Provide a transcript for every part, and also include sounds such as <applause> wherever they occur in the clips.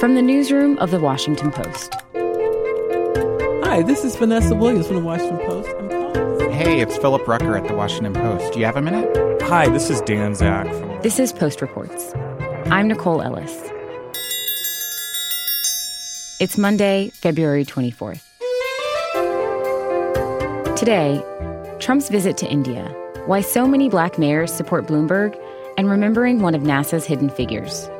From the newsroom of The Washington Post. Hi, this is Vanessa Williams from The Washington Post. Hey, it's Philip Rucker at The Washington Post. Do you have a minute? Hi, this is Dan Zak. This is Post Reports. I'm Nicole Ellis. It's Monday, February 24th. Today, Trump's visit to India, why so many black mayors support Bloomberg, and remembering one of NASA's hidden figures.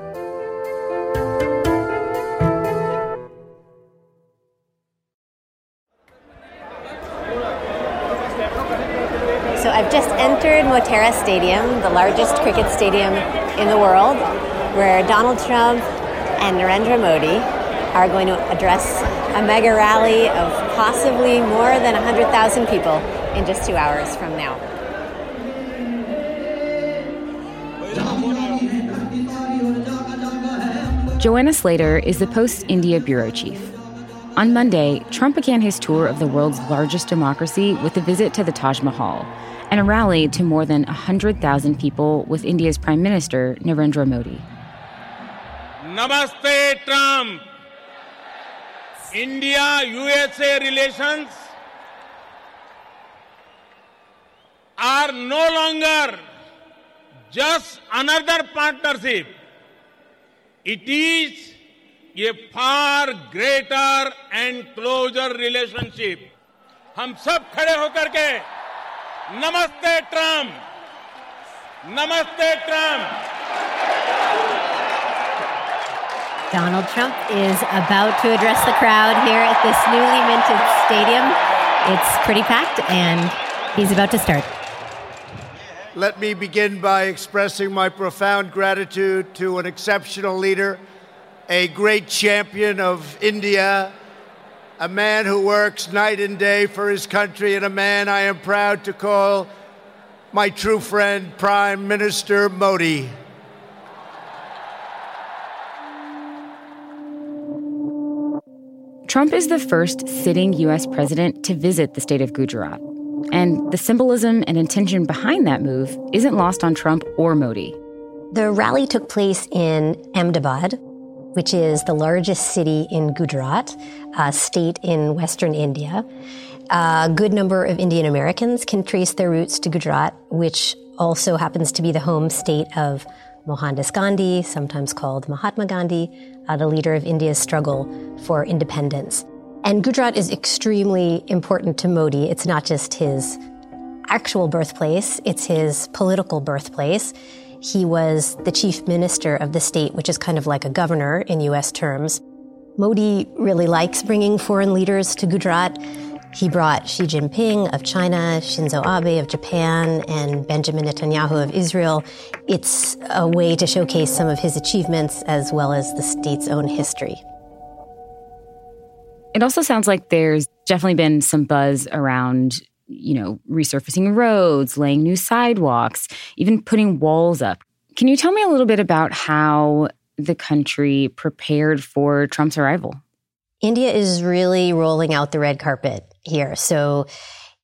Motera Stadium, the largest cricket stadium in the world, where Donald Trump and Narendra Modi are going to address a mega rally of possibly more than 100,000 people in just two hours from now. Joanna Slater is the Post India bureau chief. On Monday, Trump began his tour of the world's largest democracy with a visit to the Taj Mahal and a rally to more than 100,000 people with India's Prime Minister, Narendra Modi. Namaste, Trump. India USA relations are no longer just another partnership. It is a far greater and closer relationship. हम सब खड़े होकर के Namaste Trump Namaste Trump Donald Trump is about to address the crowd here at this newly minted stadium. It's pretty packed, and he's about to start. Let me begin by expressing my profound gratitude to an exceptional leader, a great champion of India, a man who works night and day for his country, and a man I am proud to call my true friend, Prime Minister Modi. Trump is the first sitting U.S. president to visit the state of Gujarat. And the symbolism and intention behind that move isn't lost on Trump or Modi. The rally took place in Ahmedabad, which is the largest city in Gujarat, a state in western India. A good number of Indian Americans can trace their roots to Gujarat, which also happens to be the home state of Mohandas Gandhi, sometimes called Mahatma Gandhi, uh, the leader of India's struggle for independence. And Gujarat is extremely important to Modi. It's not just his actual birthplace, it's his political birthplace. He was the chief minister of the state, which is kind of like a governor in US terms. Modi really likes bringing foreign leaders to Gujarat. He brought Xi Jinping of China, Shinzo Abe of Japan, and Benjamin Netanyahu of Israel. It's a way to showcase some of his achievements as well as the state's own history. It also sounds like there's definitely been some buzz around, you know, resurfacing roads, laying new sidewalks, even putting walls up. Can you tell me a little bit about how the country prepared for Trump's arrival? India is really rolling out the red carpet here. So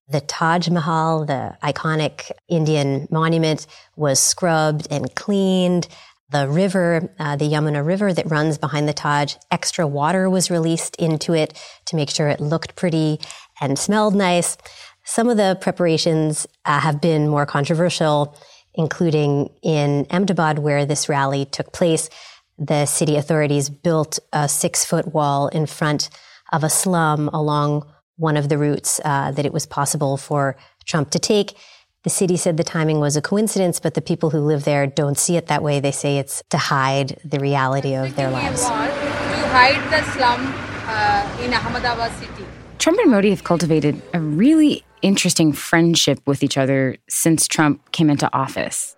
the Taj Mahal, the iconic Indian monument, was scrubbed and cleaned. The river, uh, the Yamuna River that runs behind the Taj, extra water was released into it to make sure it looked pretty and smelled nice. Some of the preparations uh, have been more controversial, including in Ahmedabad, where this rally took place. The city authorities built a six foot wall in front of a slum along one of the routes uh, that it was possible for Trump to take. The city said the timing was a coincidence, but the people who live there don't see it that way. They say it's to hide the reality of their lives. To hide the slum uh, in Ahmedabad city. Trump and Modi have cultivated a really interesting friendship with each other since Trump came into office.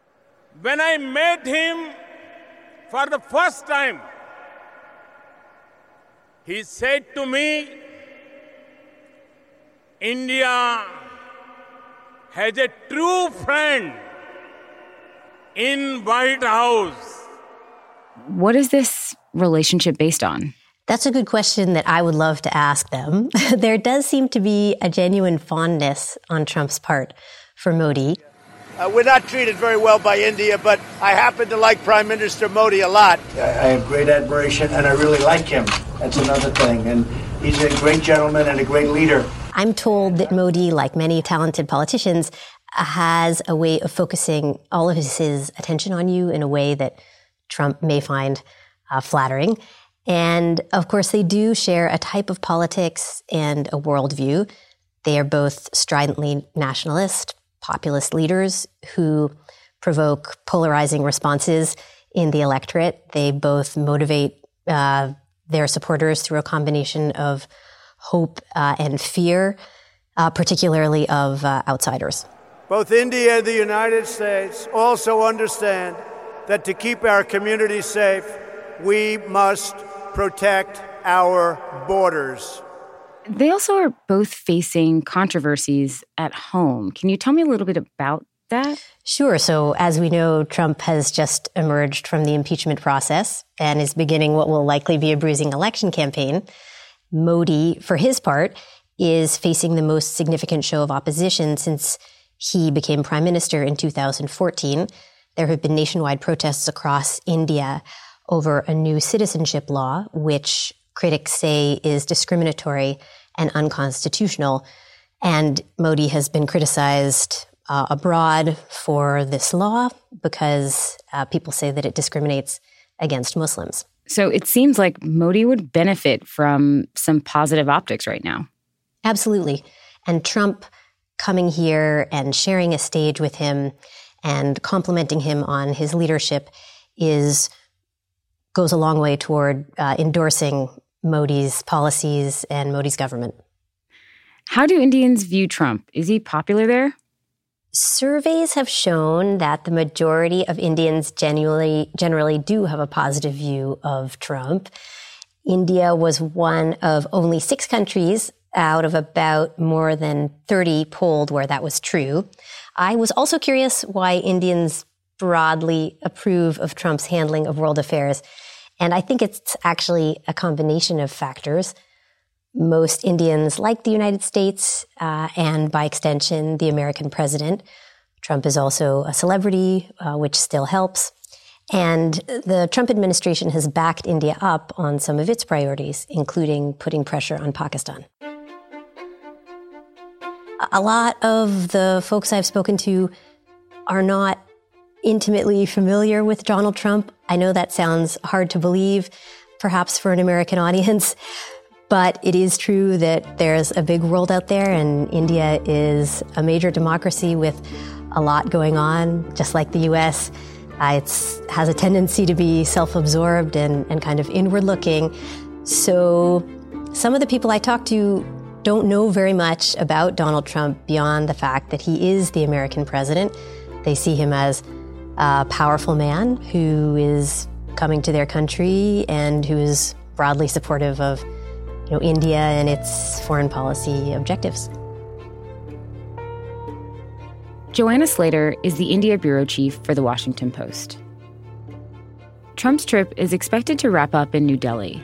When I met him for the first time, he said to me, India has a true friend in White House. What is this relationship based on? That's a good question that I would love to ask them. <laughs> there does seem to be a genuine fondness on Trump's part for Modi. Uh, we're not treated very well by India, but I happen to like Prime Minister Modi a lot. I have great admiration, and I really like him. That's another thing. And he's a great gentleman and a great leader. I'm told that Modi, like many talented politicians, has a way of focusing all of his, his attention on you in a way that Trump may find uh, flattering. And of course, they do share a type of politics and a worldview. They are both stridently nationalist, populist leaders who provoke polarizing responses in the electorate. They both motivate uh, their supporters through a combination of hope uh, and fear, uh, particularly of uh, outsiders. Both India and the United States also understand that to keep our communities safe, we must protect our borders. They also are both facing controversies at home. Can you tell me a little bit about that? Sure. So, as we know, Trump has just emerged from the impeachment process and is beginning what will likely be a bruising election campaign. Modi, for his part, is facing the most significant show of opposition since he became prime minister in 2014. There have been nationwide protests across India over a new citizenship law, which critics say is discriminatory and unconstitutional. And Modi has been criticized uh, abroad for this law because uh, people say that it discriminates against Muslims. So it seems like Modi would benefit from some positive optics right now. Absolutely. And Trump coming here and sharing a stage with him and complimenting him on his leadership is goes a long way toward uh, endorsing Modi's policies and Modi's government. How do Indians view Trump? Is he popular there? Surveys have shown that the majority of Indians genuinely, generally do have a positive view of Trump. India was one of only six countries out of about more than 30 polled where that was true. I was also curious why Indians broadly approve of Trump's handling of world affairs. And I think it's actually a combination of factors. Most Indians like the United States, uh, and by extension, the American president. Trump is also a celebrity, uh, which still helps. And the Trump administration has backed India up on some of its priorities, including putting pressure on Pakistan. A lot of the folks I've spoken to are not intimately familiar with Donald Trump. I know that sounds hard to believe, perhaps for an American audience, but it is true that there's a big world out there, and India is a major democracy with a lot going on, just like the US. Uh, it has a tendency to be self absorbed and, and kind of inward looking. So, some of the people I talk to don't know very much about Donald Trump beyond the fact that he is the American president. They see him as a powerful man who is coming to their country and who is broadly supportive of you know, India and its foreign policy objectives. Joanna Slater is the India bureau chief for The Washington Post. Trump's trip is expected to wrap up in New Delhi,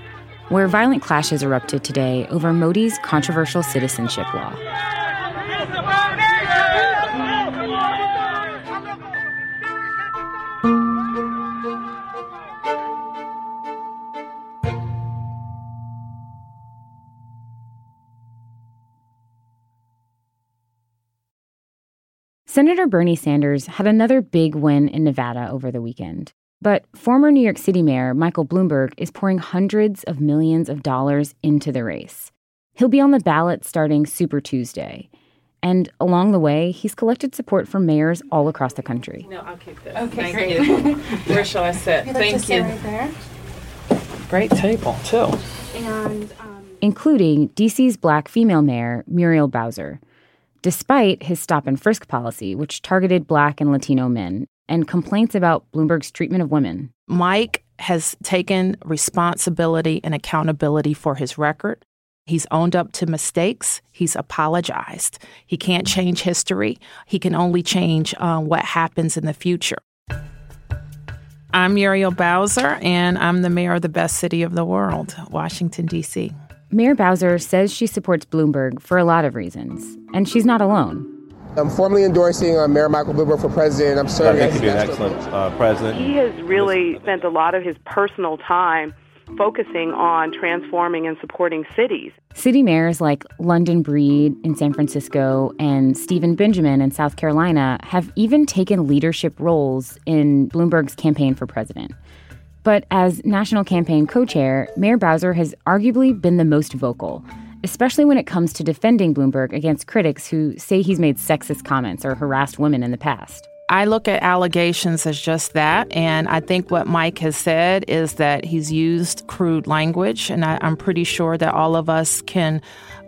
where violent clashes erupted today over Modi's controversial citizenship law. Senator Bernie Sanders had another big win in Nevada over the weekend. But former New York City Mayor Michael Bloomberg is pouring hundreds of millions of dollars into the race. He'll be on the ballot starting Super Tuesday. And along the way, he's collected support from mayors all across the country. No, I'll keep this. Okay, Thank great. you. <laughs> Where shall I sit? You'd like Thank to sit you. right there. Great table, too. And um, including DC's black female mayor, Muriel Bowser, despite his stop and frisk policy, which targeted black and Latino men, and complaints about Bloomberg's treatment of women. Mike has taken responsibility and accountability for his record. He's owned up to mistakes. He's apologized. He can't change history. He can only change uh, what happens in the future. I'm Muriel Bowser, and I'm the mayor of the best city of the world, Washington, D.C. Mayor Bowser says she supports Bloomberg for a lot of reasons, and she's not alone. I'm formally endorsing uh, Mayor Michael Bloomberg for president. I'm serving I think he'd be an excellent uh, president. He has really spent a lot of his personal time focusing on transforming and supporting cities. City mayors like London Breed in San Francisco and Stephen Benjamin in South Carolina have even taken leadership roles in Bloomberg's campaign for president. But as national campaign co chair, Mayor Bowser has arguably been the most vocal, especially when it comes to defending Bloomberg against critics who say he's made sexist comments or harassed women in the past. I look at allegations as just that. And I think what Mike has said is that he's used crude language. And I, am pretty sure that all of us can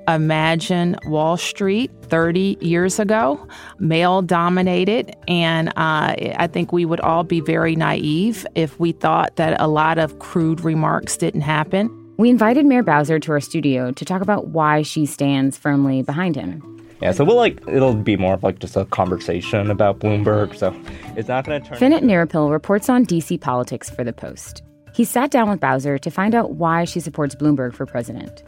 imagine Wall Street 30 years ago, male dominated. And uh, I think we would all be very naive if we thought that a lot of crude remarks didn't happen. We invited Mayor Bowser to our studio to talk about why she stands firmly behind him. Yeah, so we'll like it'll be more of like just a conversation about Bloomberg. So it's not going to turn. Fenit Nirappil reports on DC politics for the Post. He sat down with Bowser to find out why she supports Bloomberg for president.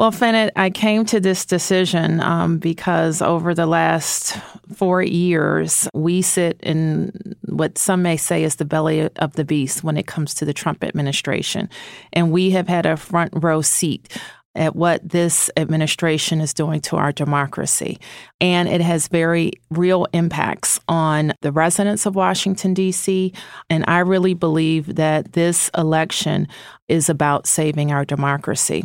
Well, Fenit, I came to this decision um, because over the last four years, we sit in what some may say is the belly of the beast when it comes to the Trump administration. And we have had a front row seat at what this administration is doing to our democracy. And it has very real impacts on the residents of Washington, D.C. And I really believe that this election is about saving our democracy.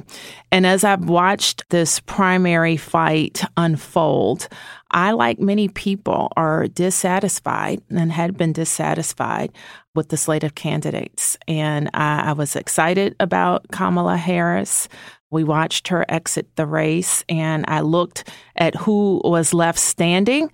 And as I've watched this primary fight unfold, I, like many people, are dissatisfied and had been dissatisfied with the slate of candidates. And I, I was excited about Kamala Harris. We watched her exit the race, and I looked at who was left standing.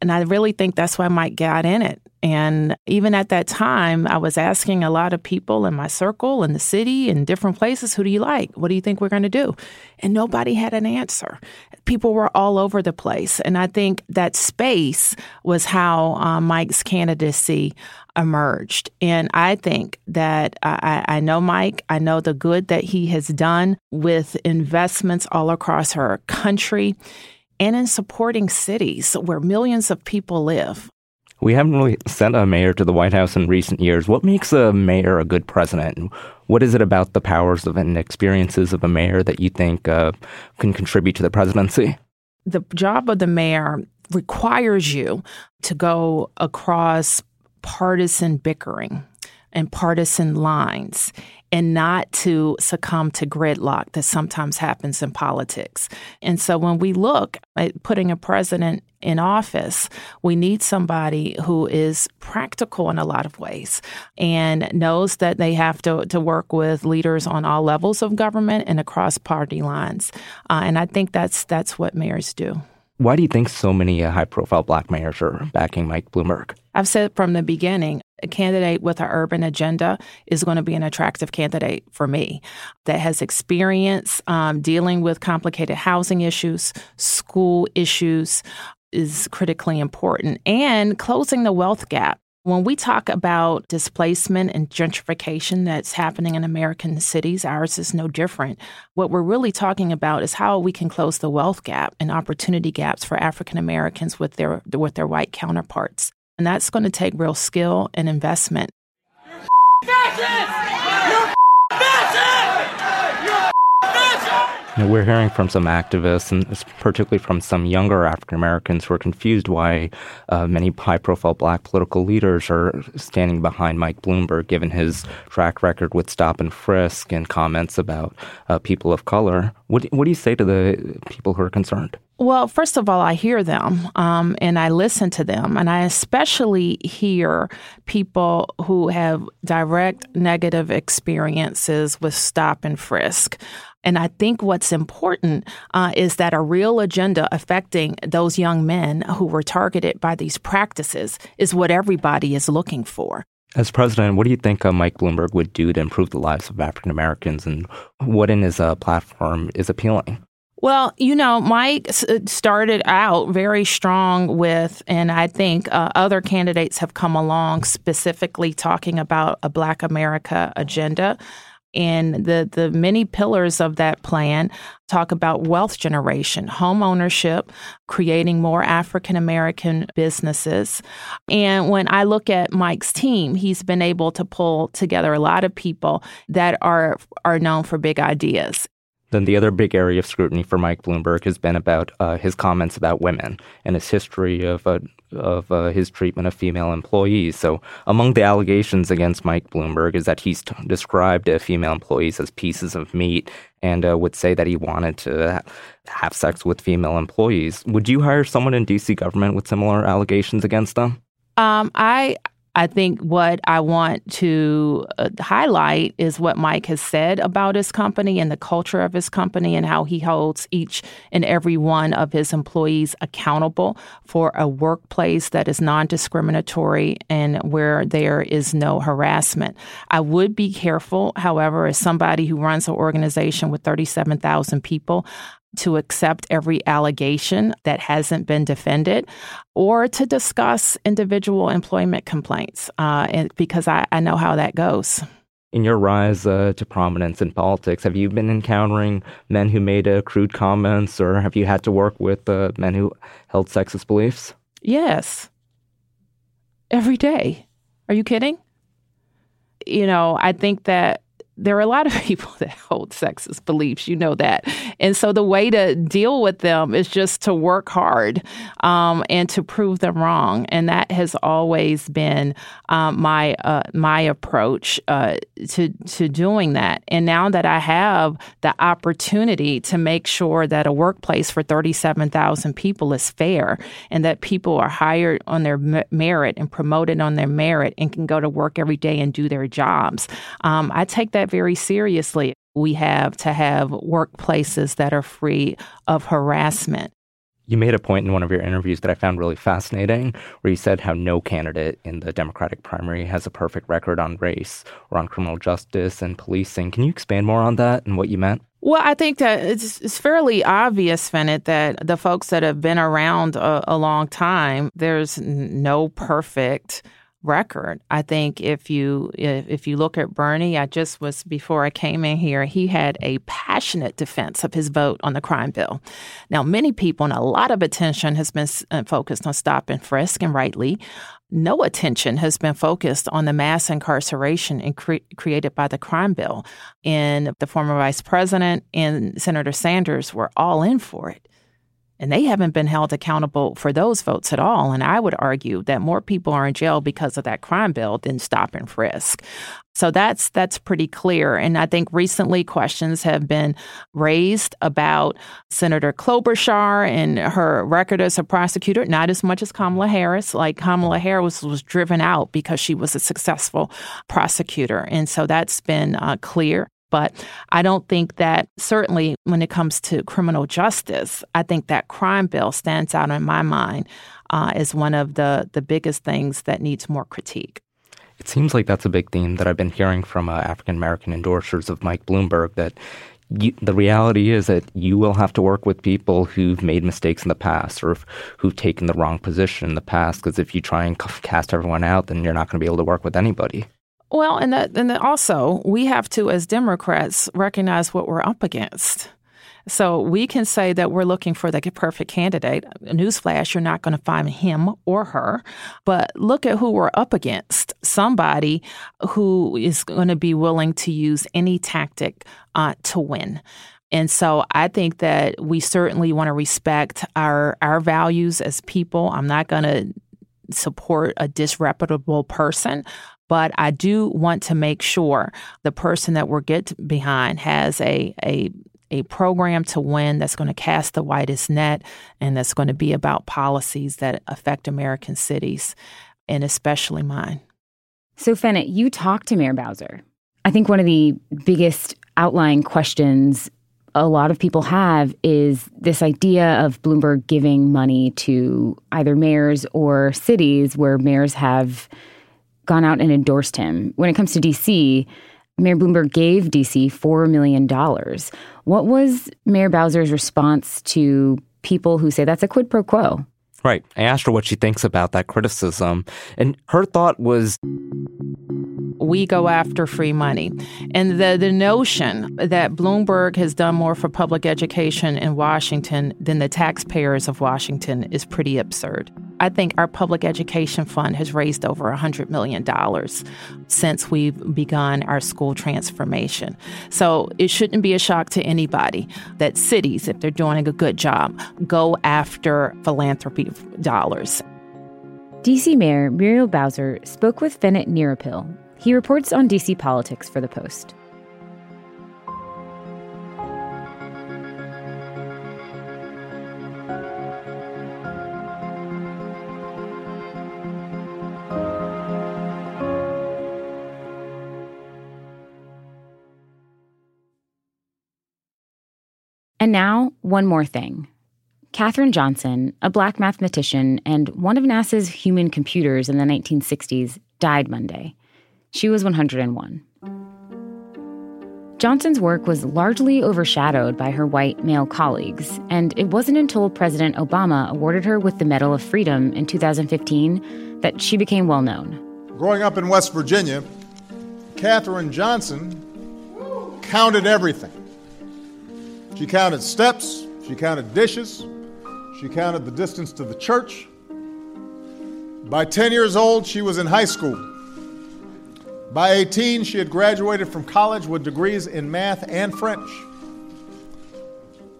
And I really think that's why Mike got in it. And even at that time, I was asking a lot of people in my circle, in the city, in different places, who do you like? What do you think we're going to do? And nobody had an answer. People were all over the place. And I think that space was how uh, Mike's candidacy emerged. And I think that I, I know Mike, I know the good that he has done with investments all across our country and in supporting cities where millions of people live. We haven't really sent a mayor to the White House in recent years. What makes a mayor a good president? What is it about the powers of and experiences of a mayor that you think uh, can contribute to the presidency? The job of the mayor requires you to go across partisan bickering and partisan lines and not to succumb to gridlock that sometimes happens in politics. And so when we look at putting a president in office, we need somebody who is practical in a lot of ways and knows that they have to, to work with leaders on all levels of government and across party lines. Uh, and I think that's that's what mayors do. Why do you think so many uh, high profile black mayors are backing Mike Bloomberg? I've said from the beginning, a candidate with an urban agenda is going to be an attractive candidate for me that has experience um, dealing with complicated housing issues, school issues is critically important, and closing the wealth gap. When we talk about displacement and gentrification that's happening in American cities, ours is no different. What we're really talking about is how we can close the wealth gap and opportunity gaps for African Americans with their with their white counterparts. And that's going to take real skill and investment. You know, we're hearing from some activists, and particularly from some younger African Americans, who are confused why uh, many high profile black political leaders are standing behind Mike Bloomberg, given his track record with stop and frisk and comments about uh, people of color. What, what do you say to the people who are concerned? Well, first of all, I hear them um, and I listen to them. And I especially hear people who have direct negative experiences with stop and frisk. And I think what's important uh, is that a real agenda affecting those young men who were targeted by these practices is what everybody is looking for. As president, what do you think uh, Mike Bloomberg would do to improve the lives of African Americans, and what in his uh, platform is appealing? Well, you know, Mike uh, started out very strong with, and I think uh, other candidates have come along specifically talking about a Black America agenda. And the, the many pillars of that plan talk about wealth generation, home ownership, creating more African American businesses. And when I look at Mike's team, he's been able to pull together a lot of people that are are known for big ideas. Then the other big area of scrutiny for Mike Bloomberg has been about uh, his comments about women and his history of uh, of uh, his treatment of female employees. So, among the allegations against Mike Bloomberg is that he's t- described uh, female employees as pieces of meat and uh, would say that he wanted to have sex with female employees. Would you hire someone in D.C. government with similar allegations against them? Um, I I think what I want to uh, highlight is what Mike has said about his company and the culture of his company and how he holds each and every one of his employees accountable for a workplace that is non discriminatory and where there is no harassment. I would be careful, however, as somebody who runs an organization with 37,000 people, to accept every allegation that hasn't been defended or to discuss individual employment complaints uh, because I, I, know how that goes. In your rise uh, to prominence in politics, have you been encountering men who made uh, crude comments or have you had to work with uh, men who held sexist beliefs? Yes. Every day. Are you kidding? You know, I think that there are a lot of <laughs> people that hold sexist beliefs, you know that. And so the way to deal with them is just to work hard um, and to prove them wrong. And that has always been um, my uh, my approach uh, to to doing that. And now that I have the opportunity to make sure that a workplace for thirty seven thousand people is fair and that people are hired on their merit and promoted on their merit and can go to work every day and do their jobs, um, I take that very seriously. We have to have workplaces that are free of harassment. You made a point in one of your interviews that I found really fascinating, where you said how no candidate in the Democratic primary has a perfect record on race or on criminal justice and policing. Can you expand more on that and what you meant? Well, I think that it's, it's fairly obvious, Fenit, that the folks that have been around a, a long time, there's no perfect record. I think if you if, if you look at Bernie, I just was before I came in here, he had a passionate defense of his vote on the crime bill. Now, many people and a lot of attention has been uh, focused on stop and frisk, and rightly. No attention has been focused on the mass incarceration cre- created by the crime bill. And the former vice president and Senator Sanders were all in for it. And they haven't been held accountable for those votes at all. And I would argue that more people are in jail because of that crime bill than stop and frisk. So that's that's pretty clear. And I think recently questions have been raised about Senator Klobuchar and her record as a prosecutor, not as much as Kamala Harris. Like Kamala Harris was, driven out because she was a successful prosecutor. And so that's been uh, clear. But I don't think that, certainly when it comes to criminal justice, I think that crime bill stands out in my mind uh, as one of the, the biggest things that needs more critique. It seems like that's a big theme that I've been hearing from uh, African American endorsers of Mike Bloomberg that you, the reality is that you will have to work with people who've made mistakes in the past or who've taken the wrong position in the past. Because if you try and cast everyone out, then you're not going to be able to work with anybody. Well, and that, and also we have to, as Democrats, recognize what we're up against. So we can say that we're looking for the perfect candidate. Newsflash, you're not going to find him or her. But look at who we're up against somebody who is going to be willing to use any tactic uh, to win. And so I think that we certainly want to respect our our values as people. I'm not going to support a disreputable person, but I do want to make sure the person that we're get behind has a a a program to win that's going to cast the widest net and that's going to be about policies that affect American cities and especially mine. So, Fenit, you talked to Mayor Bowser. I think one of the biggest outlying questions a lot of people have is this idea of Bloomberg giving money to either mayors or cities where mayors have gone out and endorsed him. When it comes to DC, Mayor Bloomberg gave DC $4 million. What was Mayor Bowser's response to people who say that's a quid pro quo? Right. I asked her what she thinks about that criticism, and her thought was we go after free money. And the, the notion that Bloomberg has done more for public education in Washington than the taxpayers of Washington is pretty absurd. I think our public education fund has raised over $100 million since we've begun our school transformation. So it shouldn't be a shock to anybody that cities, if they're doing a good job, go after philanthropy dollars. DC Mayor Muriel Bowser spoke with Fenit Nirappil. He reports on DC politics for The Post. And now, one more thing. Katherine Johnson, a black mathematician and one of NASA's human computers in the 1960s, died Monday. She was 101. Johnson's work was largely overshadowed by her white male colleagues, and it wasn't until President Obama awarded her with the Medal of Freedom in 2015 that she became well known. Growing up in West Virginia, Katherine Johnson counted everything. She counted steps, she counted dishes, she counted the distance to the church. By 10 years old, she was in high school. By 18, she had graduated from college with degrees in math and French.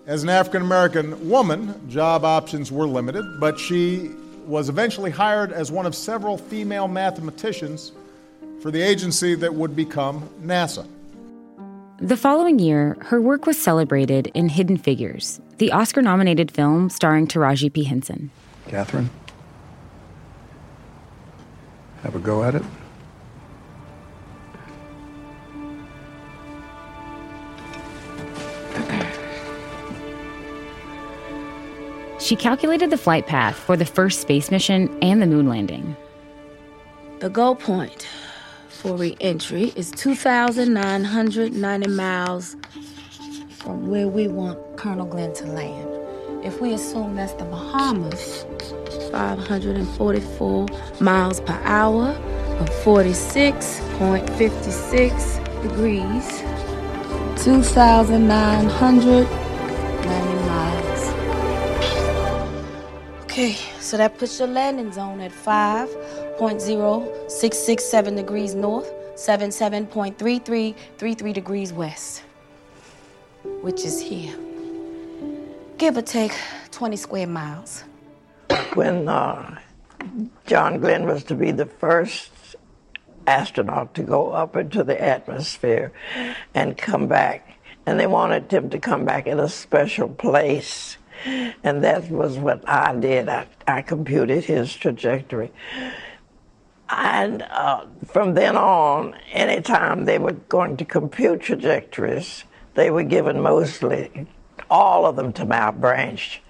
As an African American woman, job options were limited, but she was eventually hired as one of several female mathematicians for the agency that would become NASA. The following year, her work was celebrated in Hidden Figures, the Oscar nominated film starring Taraji P. Henson. Katherine, have a go at it? She calculated the flight path for the first space mission and the moon landing. The goal point for reentry is 2,990 miles from where we want Colonel Glenn to land. If we assume that's the Bahamas, 544 miles per hour of 46.56 degrees, 2,990 Okay, so that puts your landing zone at 5.0667 degrees north, 77.3333 degrees west, which is here. Give or take 20 square miles. When uh, John Glenn was to be the first astronaut to go up into the atmosphere and come back, and they wanted him to come back in a special place and that was what I did. I, I computed his trajectory. And uh, from then on, anytime they were going to compute trajectories, they were given mostly all of them to my Branch.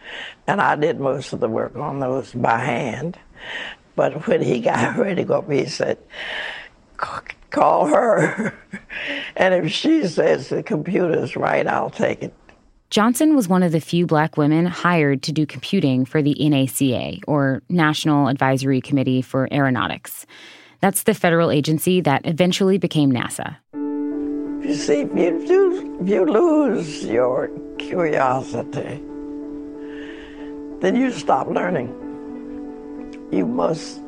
And I did most of the work on those by hand. But when he got <laughs> ready to go he said, call her. <laughs> and if she says the computer's right, I'll take it. Johnson was one of the few black women hired to do computing for the NACA, or National Advisory Committee for Aeronautics. That's the federal agency that eventually became NASA. You see, if you, do, you lose your curiosity, then you stop learning. You must,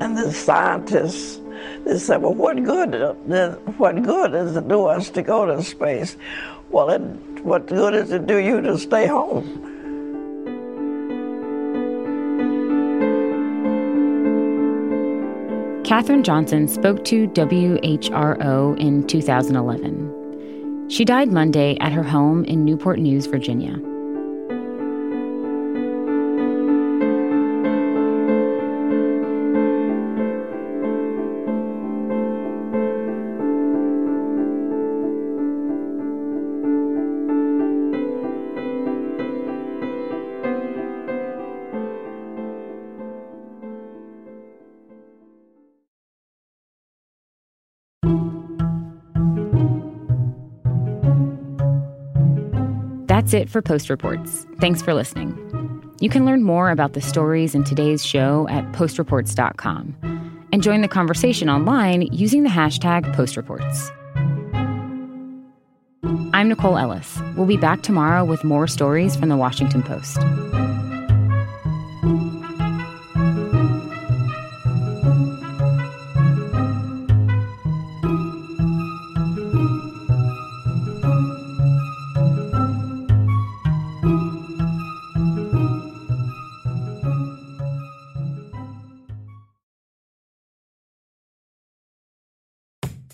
and the scientists, they say, well, what good, uh, what good does it do us to go to space? Well, what good does it do you to stay home? Katherine Johnson spoke to WHRO in 2011. She died Monday at her home in Newport News, Virginia. That's it for Post Reports. Thanks for listening. You can learn more about the stories in today's show at postreports.com. and join the conversation online using the hashtag postreports. I'm Nicole Ellis. We'll be back tomorrow with more stories from the Washington Post.